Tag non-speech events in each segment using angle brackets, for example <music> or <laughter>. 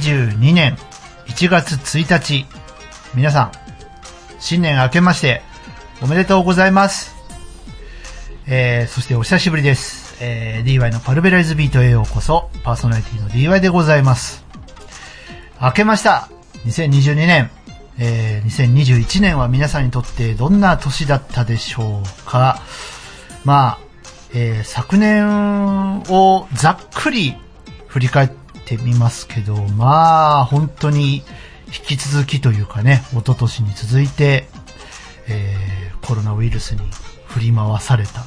2022年1月1日、皆さん、新年明けまして、おめでとうございます。えー、そしてお久しぶりです。えー、DY のパルベライズビートへようこそ、パーソナリティの DY でございます。明けました。2022年。えー、2021年は皆さんにとってどんな年だったでしょうか。まあ、えー、昨年をざっくり振り返ってみますけど、まあ、本当に引き続きというかね、一昨年に続いて、えー、コロナウイルスに振り回された、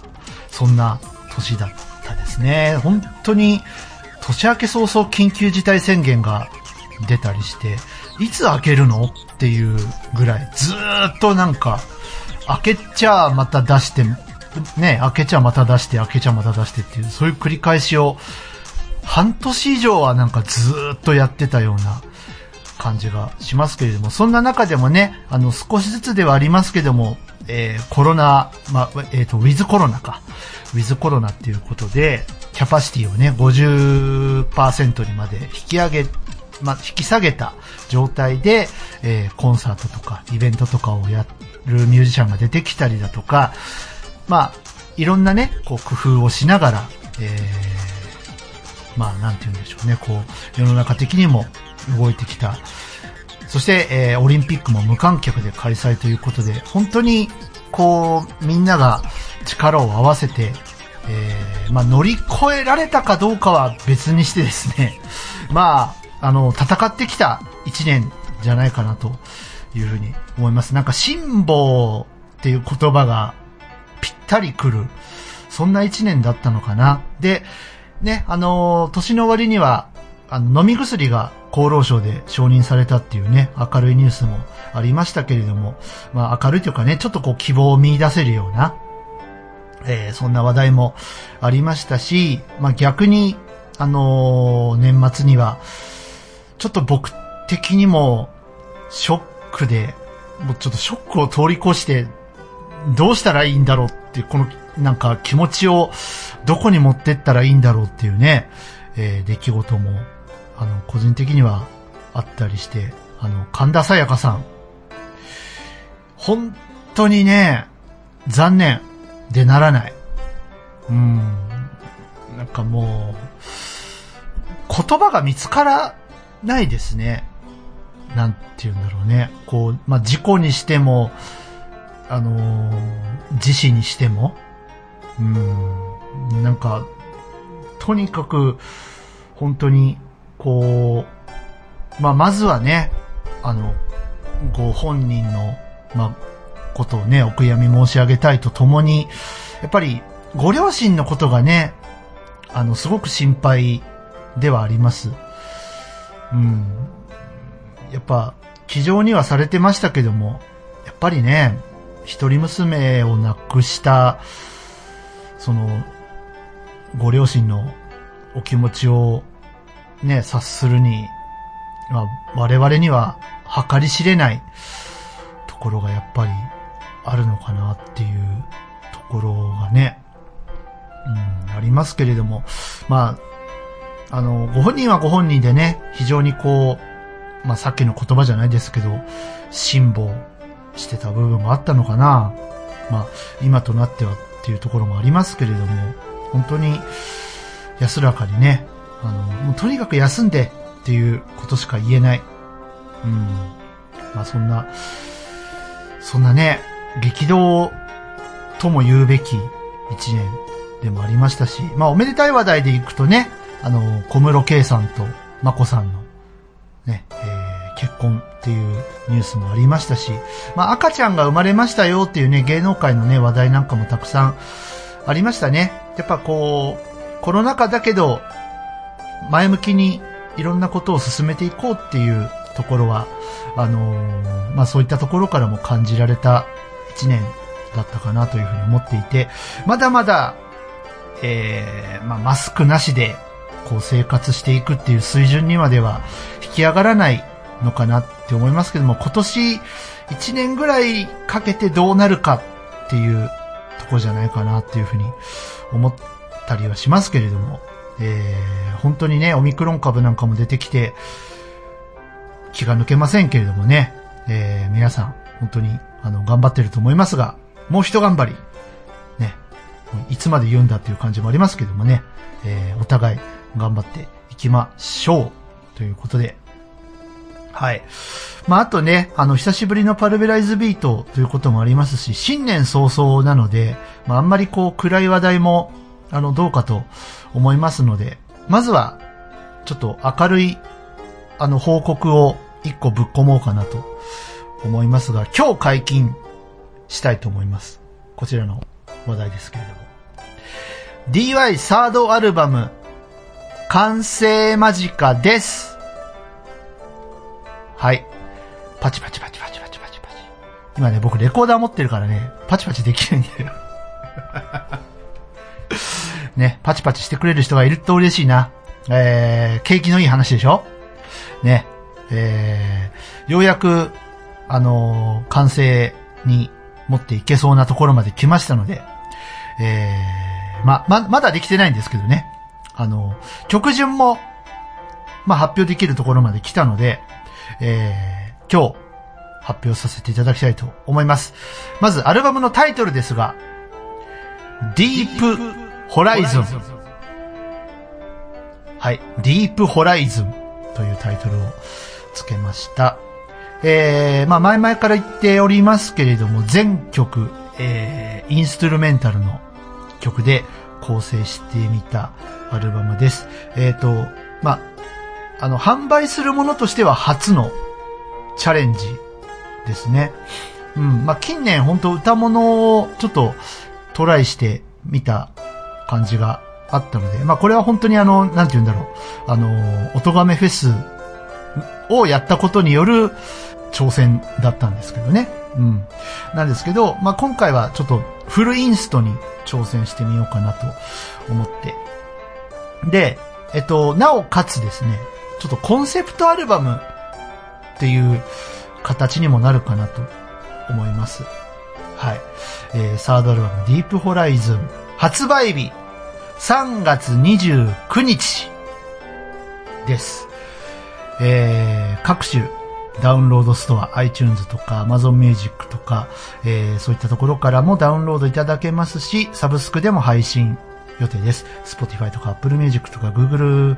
そんな年だったですね。本当に年明け早々緊急事態宣言が出たりして、いつ開けるのっていうぐらい、ずっとなんか、開けちゃまた出して、ね、開けちゃまた出して、開けちゃまた出してっていう、そういう繰り返しを、半年以上はなんかずっとやってたような感じがしますけれども、そんな中でもね、あの、少しずつではありますけども、えー、コロナ、まあ、えっ、ー、と、ウィズコロナか。ウィズコロナっていうことで、キャパシティをね、50%にまで引き上げ、まあ、引き下げた状態で、えー、コンサートとかイベントとかをやるミュージシャンが出てきたりだとか、まあ、いろんなね、こう工夫をしながら、えー、まあ、なんて言うんでしょうね、こう、世の中的にも動いてきた。そして、えー、オリンピックも無観客で開催ということで、本当に、こう、みんなが力を合わせて、えー、まあ、乗り越えられたかどうかは別にしてですね、<laughs> まあ、あの、戦ってきた一年じゃないかなというふうに思います。なんか、辛抱っていう言葉がぴったりくる、そんな一年だったのかな。で、ね、あの、年の終わりには、あの、飲み薬が厚労省で承認されたっていうね、明るいニュースもありましたけれども、まあ明るいというかね、ちょっとこう希望を見出せるような、えー、そんな話題もありましたし、まあ逆に、あのー、年末には、ちょっと僕的にも、ショックで、もうちょっとショックを通り越して、どうしたらいいんだろうって、このなんか気持ちをどこに持ってったらいいんだろうっていうね、えー、出来事もあの、個人的にはあったりして、あの、神田沙也加さん。本当にね、残念でならない。うん。なんかもう、言葉が見つからないですね。なんて言うんだろうね。こう、まあ、事故にしても、あのー、自死にしても、うん、なんか、とにかく、本当に、こう、まあ、まずはね、あの、ご本人の、まあ、ことをね、お悔やみ申し上げたいとともに、やっぱり、ご両親のことがね、あの、すごく心配ではあります。うん。やっぱ、気丈にはされてましたけども、やっぱりね、一人娘を亡くした、その、ご両親のお気持ちをね、察するに、まあ、我々には計り知れないところがやっぱりあるのかなっていうところがね、うん、ありますけれども、まあ、あの、ご本人はご本人でね、非常にこう、まあさっきの言葉じゃないですけど、辛抱してた部分があったのかな。まあ、今となってはっていうところもありますけれども、本当に安らかにね、あの、もうとにかく休んでっていうことしか言えない。うん。まあそんな、そんなね、激動とも言うべき一年でもありましたし、まあおめでたい話題でいくとね、あの、小室圭さんと眞子さんのね、えー、結婚っていうニュースもありましたし、まあ赤ちゃんが生まれましたよっていうね、芸能界のね、話題なんかもたくさんありましたね。やっぱこう、コロナ禍だけど、前向きにいろんなことを進めていこうっていうところは、あのー、まあ、そういったところからも感じられた一年だったかなというふうに思っていて、まだまだ、えー、まあ、マスクなしで、こう生活していくっていう水準にまでは引き上がらないのかなって思いますけども、今年一年ぐらいかけてどうなるかっていうとこじゃないかなっていうふうに思ったりはしますけれども、えー、本当にね、オミクロン株なんかも出てきて、気が抜けませんけれどもね、えー、皆さん、本当に、あの、頑張ってると思いますが、もう一頑張り、ね、いつまで言うんだっていう感じもありますけどもね、えー、お互い頑張っていきましょう。ということで、はい。まあ、あとね、あの、久しぶりのパルベライズビートということもありますし、新年早々なので、まあ、あんまりこう、暗い話題も、あの、どうかと思いますので、まずは、ちょっと明るい、あの、報告を一個ぶっ込もうかなと思いますが、今日解禁したいと思います。こちらの話題ですけれども。DY サードアルバム、完成間近です。はい。パチパチパチパチパチパチパチ。今ね、僕レコーダー持ってるからね、パチパチできるんだよ。<laughs> ね、パチパチしてくれる人がいると嬉しいな。えー、景気のいい話でしょ？ね、えー、ようやく、あのー、完成に持っていけそうなところまで来ましたので、えー、ま、ま、まだできてないんですけどね。あの、曲順も、まあ、発表できるところまで来たので、えー、今日、発表させていただきたいと思います。まず、アルバムのタイトルですが、Deep Horizon。はい、Deep Horizon というタイトルを付けました。えー、まあ前々から言っておりますけれども、全曲、えー、インストゥルメンタルの曲で構成してみたアルバムです。えっ、ー、と、まあ、あの、販売するものとしては初のチャレンジですね。うん、まあ、近年本当歌物をちょっとトライしてみた感じがあったので、まあ、これは本当にあの、なんて言うんだろう、あの、音亀フェスをやったことによる挑戦だったんですけどね。うん。なんですけど、まあ、今回はちょっとフルインストに挑戦してみようかなと思って。で、えっと、なおかつですね、ちょっとコンセプトアルバムっていう形にもなるかなと思います。はい。えー、サードアルバム、ディープホライズン、発売日、3月29日です。えー、各種ダウンロードストア、iTunes とか Amazon Music とか、えー、そういったところからもダウンロードいただけますし、サブスクでも配信予定です。Spotify とか Apple Music とか Google、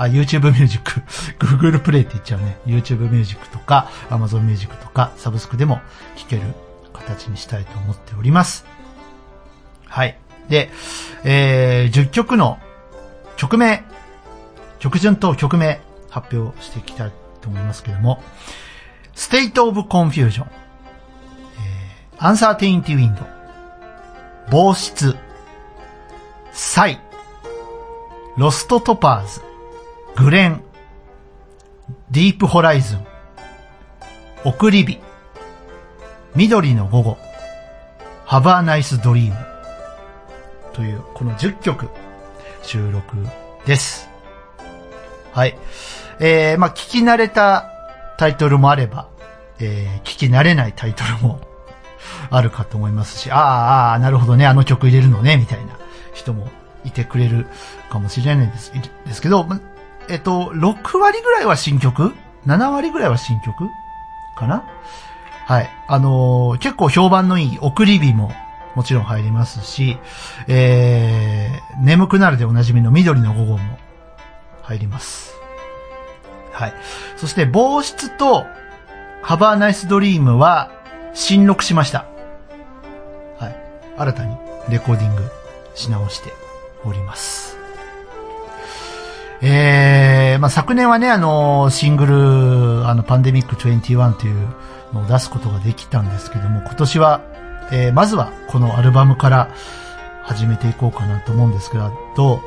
あ、YouTube Music、<laughs> Google Play って言っちゃうね。YouTube Music とか Amazon Music とかサブスクでも聴ける形にしたいと思っております。はい。で、えー、10曲の曲名、曲順と曲名発表していきたいと思いますけども、State of Confusion、えー、Uncertainty Wind、防湿、サイ、 Lost Topaz、グレン、ディープホライズン、送り火、緑の午後、ハバーナイスドリームというこの10曲収録です。はい。えー、まあ、聞き慣れたタイトルもあれば、えー、聞き慣れないタイトルもあるかと思いますし、ああ、なるほどね、あの曲入れるのね、みたいな人もいてくれるかもしれないです、ですけど、えっと、6割ぐらいは新曲 ?7 割ぐらいは新曲？かな？はい。あのー、結構評判のいい送り火ももちろん入りますし、えー、眠くなるでおなじみの緑の午後も入ります。はい。そして、防湿と、ハバーナイスドリームは、新録しました。はい。新たにレコーディングし直しております。えー、まあ、昨年はね、あの、シングル、あの、パンデミック21というのを出すことができたんですけども、今年は、えー、まずはこのアルバムから始めていこうかなと思うんですけど、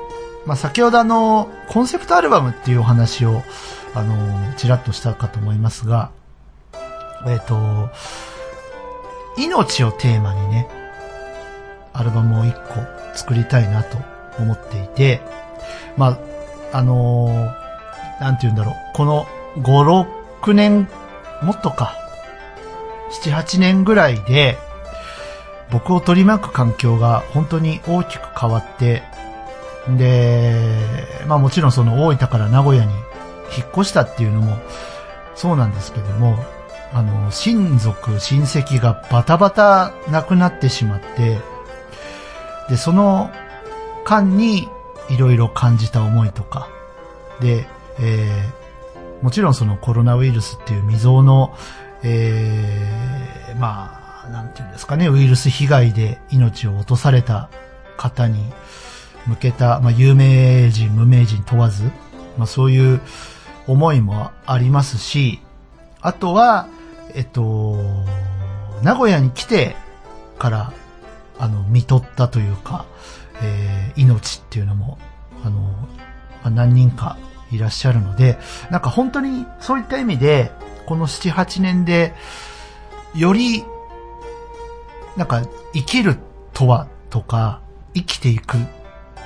まあ、先ほどあの、コンセプトアルバムっていうお話を、あの、ちらっとしたかと思いますが、えっ、ー、と、命をテーマにね、アルバムを一個作りたいなと思っていて、まあ、あのー、なんて言うんだろう、この5、6年、もっとか、7、8年ぐらいで、僕を取り巻く環境が本当に大きく変わって、で、まあもちろんその大分から名古屋に引っ越したっていうのもそうなんですけども、あの、親族、親戚がバタバタ亡くなってしまって、で、その間にいろいろ感じた思いとか、で、えー、もちろんそのコロナウイルスっていう未曾有の、えー、まあ、なんていうんですかね、ウイルス被害で命を落とされた方に向けた、まあ、有名人、無名人問わず、まあ、そういう思いもありますし、あとは、えっと、名古屋に来てから、あの、見とったというか、えー、命っていうのも、あの、まあ、何人かいらっしゃるので、なんか本当にそういった意味で、この7、8年で、より、なんか生きるとはとか、生きていく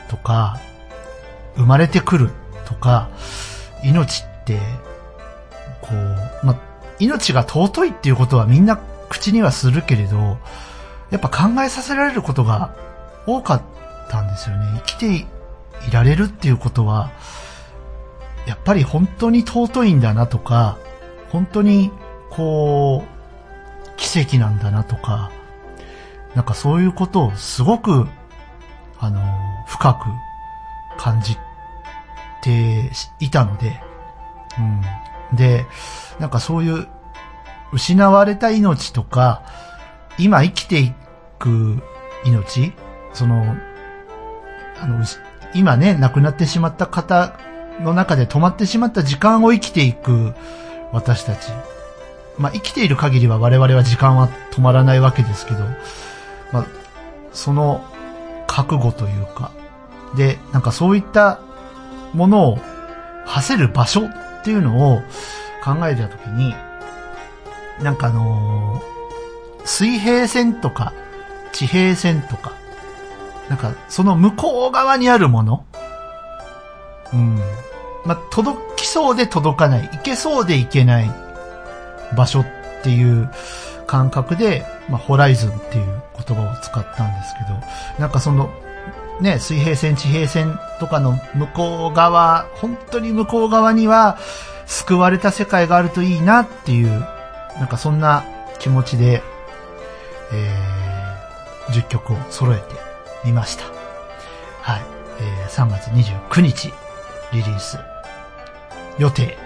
とか、生まれてくるとか、命って、こう、ま、命が尊いっていうことはみんな口にはするけれど、やっぱ考えさせられることが多かったんですよね。生きていられるっていうことは、やっぱり本当に尊いんだなとか、本当に、こう、奇跡なんだなとか、なんかそういうことをすごく、あの、深く感じていたので、うん。で、なんかそういう失われた命とか、今生きていく命、その、あの、今ね、亡くなってしまった方の中で止まってしまった時間を生きていく私たち。まあ、生きている限りは我々は時間は止まらないわけですけど、まあ、その覚悟というか、で、なんかそういったものを馳せる場所っていうのを考えたときに、なんかあのー、水平線とか地平線とか、なんかその向こう側にあるもの、うん。まあ、届きそうで届かない、行けそうで行けない場所っていう感覚で、まあ、ホライズンっていう言葉を使ったんですけど、なんかその、ね、水平線、地平線とかの向こう側、本当に向こう側には救われた世界があるといいなっていう、なんかそんな気持ちで、えー、10曲を揃えてみました。はい。えー、3月29日リリース予定。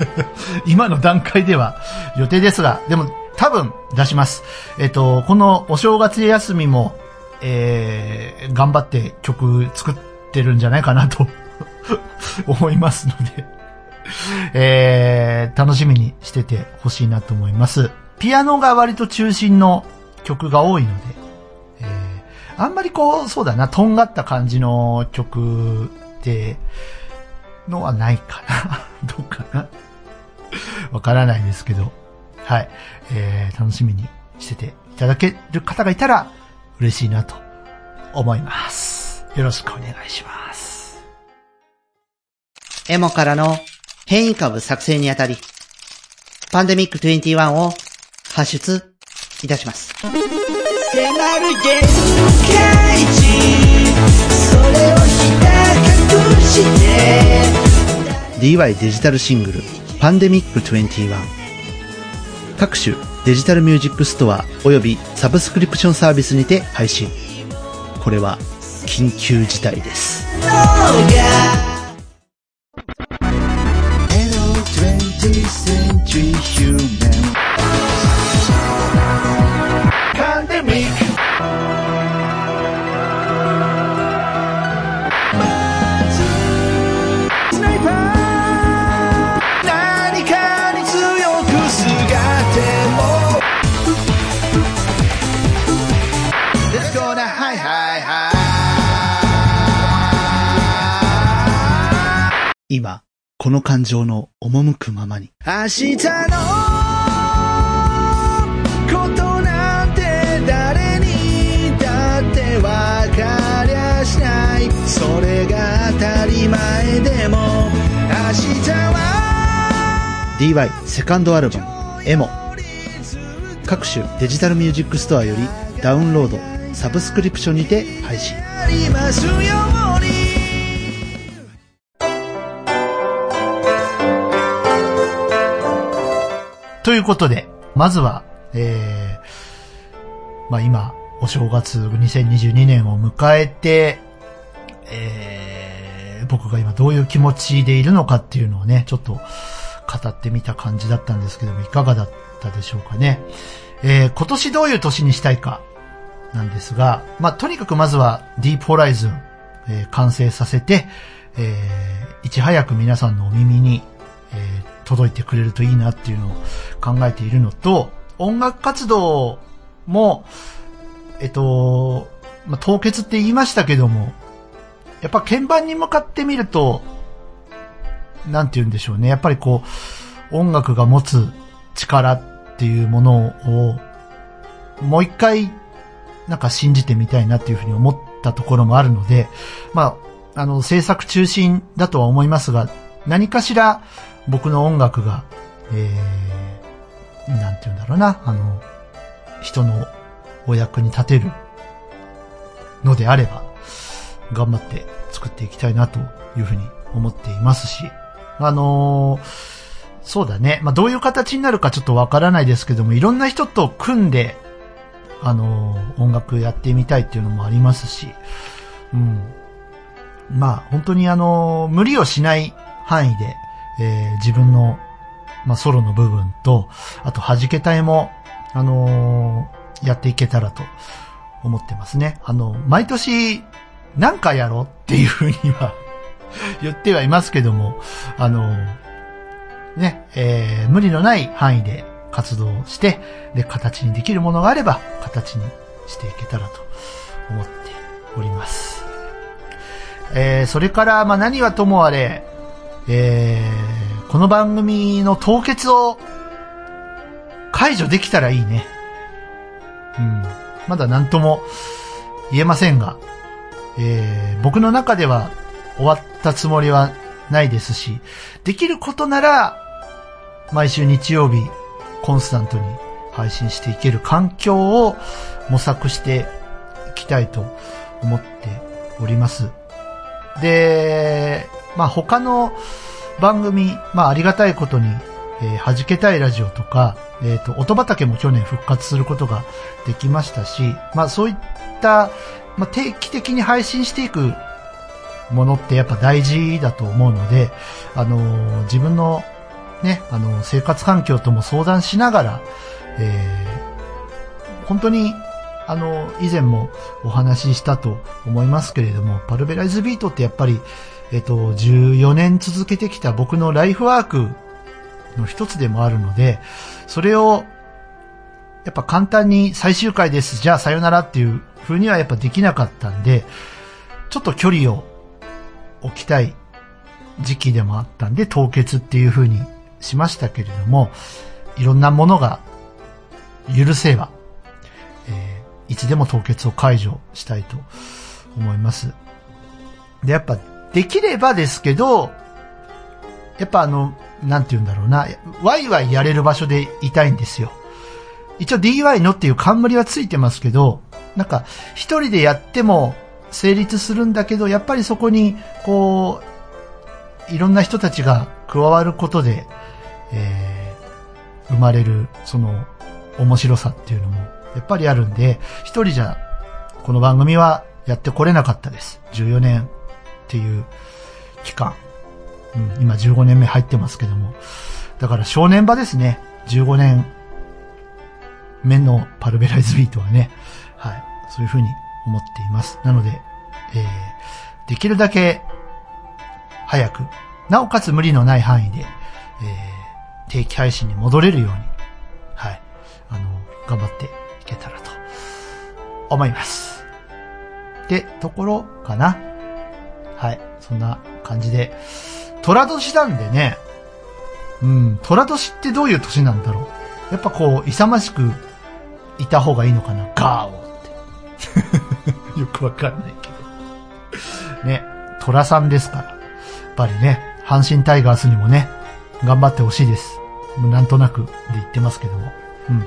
<laughs> 今の段階では予定ですが、でも多分出します。えっと、このお正月休みも、えー、頑張って曲作ってるんじゃないかなと <laughs> 思いますのでえー、楽しみにしててほしいなと思います。ピアノが割と中心の曲が多いので、あんまりこう、そうだな、とんがった感じの曲って、のはないかな <laughs> どうかなわからないですけど。はい。えー、楽しみにしてていただける方がいたら嬉しいなと思います。よろしくお願いします。エモからの変異株作成にあたり、パンデミック21を発出いたします。迫る限界値それをひた隠して DY デジタルシングルパンデミック21各種デジタルミュージックストアおよびサブスクリプションサービスにて配信。これは緊急事態です。今、この感情の赴くままに。明日のそれが当たり前でも明日は DY セカンドアルバムエモ各種デジタルミュージックストアよりダウンロードサブスクリプションにて配信。ということで、まずは、えー、まあ今、お正月2022年を迎えて、えー、僕が今どういう気持ちでいるのかっていうのをね、ちょっと語ってみた感じだったんですけども、いかがだったでしょうかね。えー、今年どういう年にしたいか、なんですが、まあ、とにかくまずはディープホライズン、えー、完成させて、えー、いち早く皆さんのお耳に、えー、届いてくれるといいなっていうのを考えているのと、音楽活動も、えっと、まあ、凍結って言いましたけども、やっぱ鍵盤に向かってみると、なんて言うんでしょうね。やっぱりこう、音楽が持つ力っていうものを、もう一回なんか信じてみたいなっていうふうに思ったところもあるので、まあ、あの、制作中心だとは思いますが、何かしら僕の音楽が、えー、なんて言うんだろうな、あの、人のお役に立てるのであれば、頑張って作っていきたいなというふうに思っていますし、あのー、そうだね。まあ、どういう形になるかちょっとわからないですけども、いろんな人と組んで、あの、音楽やってみたいっていうのもありますし、うん。まあ、本当にあの、無理をしない範囲で、え、自分の、まあ、ソロの部分と、あと、弾けたいも、あの、やっていけたらと思ってますね。あの、毎年、何かやろうっていうふうには <laughs> 言ってはいますけども、あのね、えー、無理のない範囲で活動して、で、形にできるものがあれば、形にしていけたらと思っております。えー、それから、まあ、何はともあれ、えー、この番組の凍結を解除できたらいいね。うん。まだ何とも言えませんが、えー、僕の中では終わったつもりはないですし、できることなら、毎週日曜日コンスタントに配信していける環境を模索していきたいと思っております。で、まあ他の番組、まあありがたいことに、えー、弾けたいラジオとか、えっ、ー、と、音畑も去年復活することができましたし、まあそういった、まあ定期的に配信していくものってやっぱ大事だと思うので、あの、自分のね、あの、生活環境とも相談しながら、えー、本当に、あの、以前もお話ししたと思いますけれども、パルベライズビートってやっぱり、えっと、14年続けてきた僕のライフワークの一つでもあるので、それを、やっぱ簡単に最終回です、じゃあさよならっていう風にはやっぱできなかったんで、ちょっと距離を置きたい時期でもあったんで、凍結っていう風にしましたけれども、いろんなものが許せば、えー、いつでも凍結を解除したいと思います。で、やっぱ、できればですけど、やっぱあの、なんて言うんだろうな、ワイワイやれる場所でいたいんですよ。一応 DY のっていう冠はついてますけど、なんか、一人でやっても成立するんだけど、やっぱりそこに、こう、いろんな人たちが加わることで、えー、生まれる、その、面白さっていうのも、やっぱりあるんで、一人じゃ、この番組はやってこれなかったです。14年っていう期間。うん、今15年目入ってますけども。だから正念場ですね。15年目のパルベライズビートはね。はい。そういうふうに思っています。なので、えー、できるだけ早く、なおかつ無理のない範囲で、えー定期配信に戻れるように、はい、あの、頑張っていけたらと思います。ってところかな。はい、そんな感じで。虎年なんでね、うん、虎年ってどういう年なんだろう。やっぱこう、勇ましくいた方がいいのかな？ガーオって。<laughs> よくわかんないけど。ね、虎さんですから。やっぱりね、阪神タイガースにもね、頑張ってほしいです。なんとなくで言ってますけども。うん。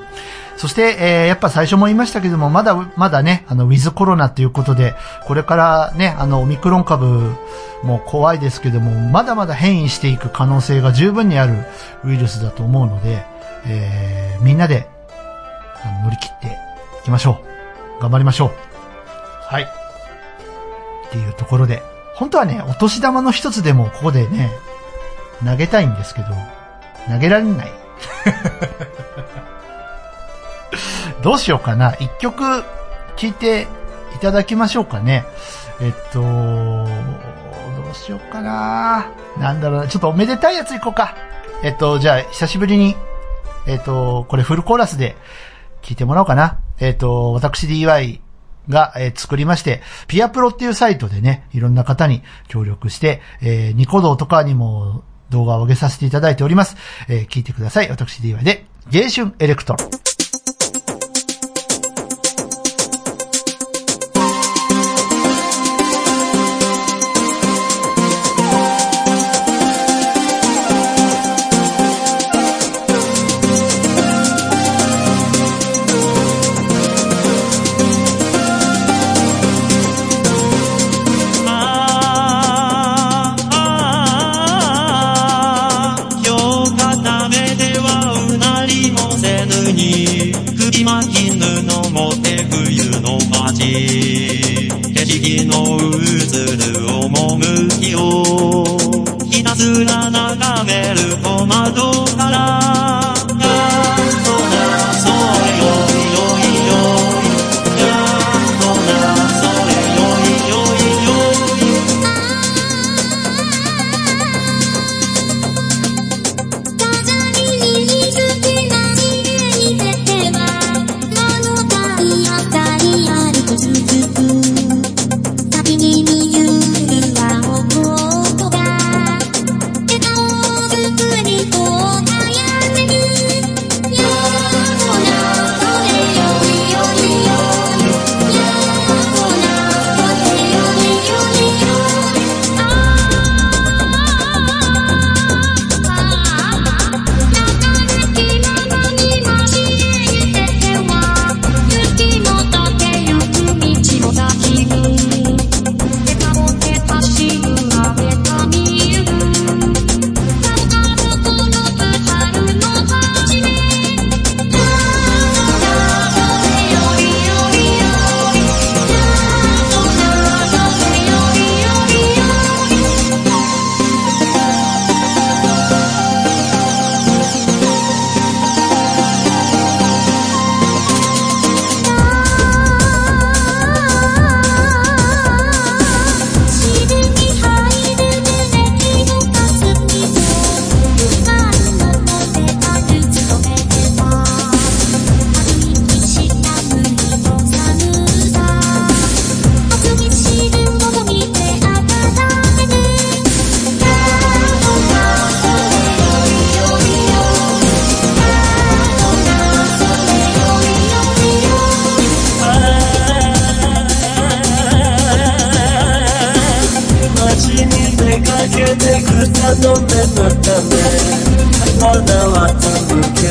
そして、えー、やっぱ最初も言いましたけども、まだ、まだね、あの、ウィズコロナということで、これからね、あの、オミクロン株も怖いですけども、まだまだ変異していく可能性が十分にあるウイルスだと思うので、えみんなで、あの乗り切っていきましょう。頑張りましょう。はい。っていうところで、本当はね、お年玉の一つでもここでね、投げたいんですけど、投げられない。<laughs> どうしようかな。一曲聴いていただきましょうかね。えっと、どうしようかな。なんだろうな。ちょっとおめでたいやついこうか。えっと、じゃあ、久しぶりに、えっと、これフルコーラスで聞いてもらおうかな。えっと、私 DY が、えー作りまして、ピアプロっていうサイトでね、いろんな方に協力して、えーニコ動とかにも動画を上げさせていただいております。えー聞いてください。私 DY で、芸春エレクトロ。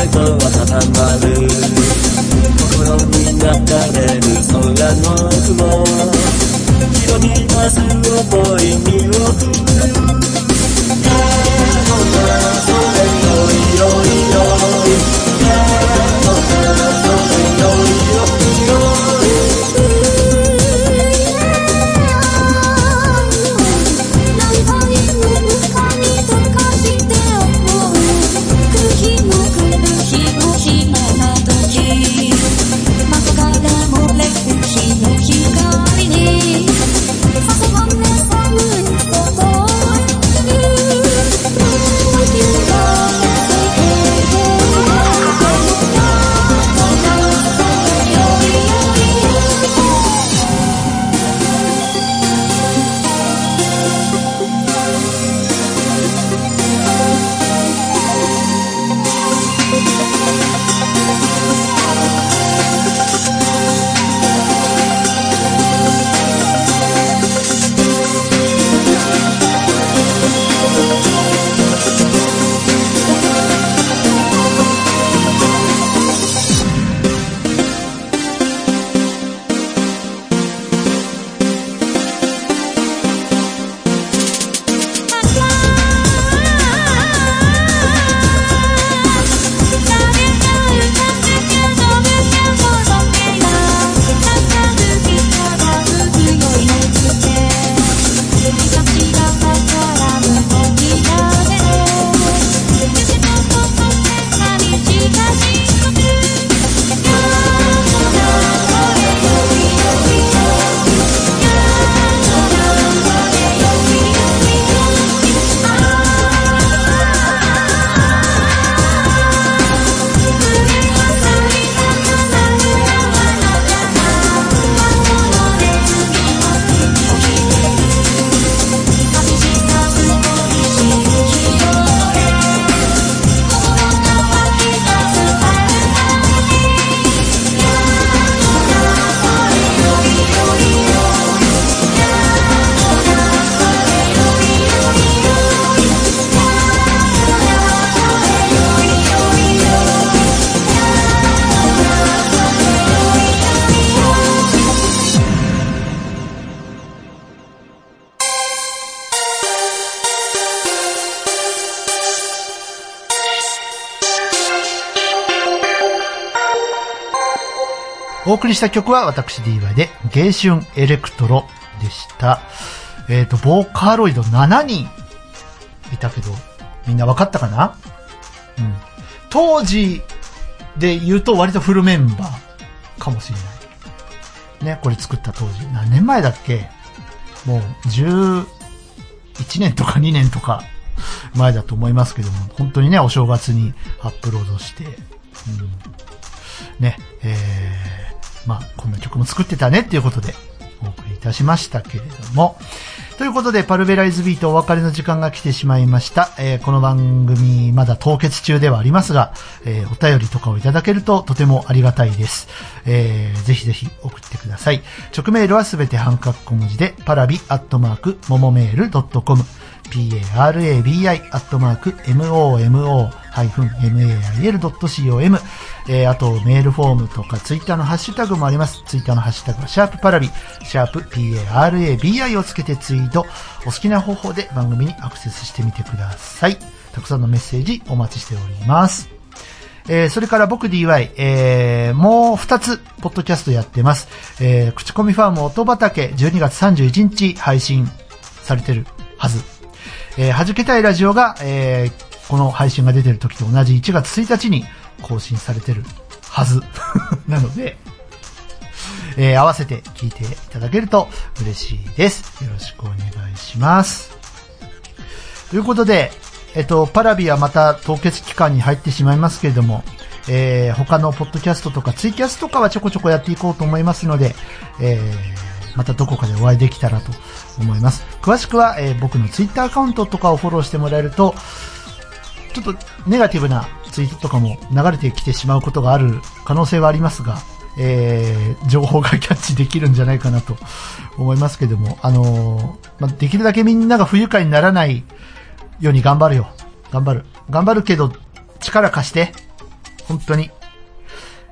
飛ぶけど温まる。心に流れる空の雲。色に増す思いに送る。お送りした曲は私 DY で、芸春エレクトロでした。えっ、と、ボーカロイド7人いたけど、みんな分かったかな？うん。当時で言うと割とフルメンバーかもしれない。ね、これ作った当時。何年前だっけ？もう11年とか2年とか前だと思いますけども、本当にね、お正月にアップロードして、うん、ね、えー、まあ、こんな曲も作ってたねっていうことで、お送りいたしましたけれども、ということで、パルベライズビートお別れの時間が来てしまいました。えーこの番組、まだ凍結中ではありますが、えーお便りとかをいただけるととてもありがたいです。えーぜひぜひ送ってください。直メールはすべて半角小文字で、パラビアットマーク、ももメールドットコム、parabi アットマーク、momo momo-mail.com、えーあと、メールフォームとか、ツイッターのハッシュタグもあります。ツイッターのハッシュタグは、シャープパラビ、シャープ parabi をつけてツイート。お好きな方法で番組にアクセスしてみてください。たくさんのメッセージお待ちしております。えーそれから僕 DY、えーもう2つ、ポッドキャストやってます。えー口コミファーム音畑、12月31日配信されてるはず。えー、弾けたいラジオが、えーこの配信が出てる時と同じ1月1日に更新されてるはず。<laughs> なので、えー合わせて聞いていただけると嬉しいです。よろしくお願いします。ということで、えっと、パラビはまた凍結期間に入ってしまいますけれども、えー他のポッドキャストとかツイキャスとかはちょこちょこやっていこうと思いますので、えーまたどこかでお会いできたらと思います。詳しくは、えー僕のツイッターアカウントとかをフォローしてもらえると、ちょっとネガティブなツイートとかも流れてきてしまうことがある可能性はありますが、えー情報がキャッチできるんじゃないかなと思いますけども、あのーまあ、できるだけみんなが不愉快にならないように頑張るよ。頑張る。頑張るけど、力貸して。本当に。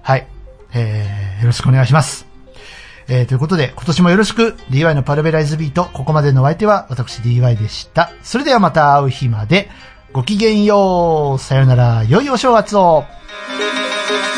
はい。えー、よろしくお願いします。えー、ということで、今年もよろしく、DY のパルベライズビート、ここまでのお相手は、私 DY でした。それではまた会う日まで、ごきげんよう。さよなら、良いお正月を。「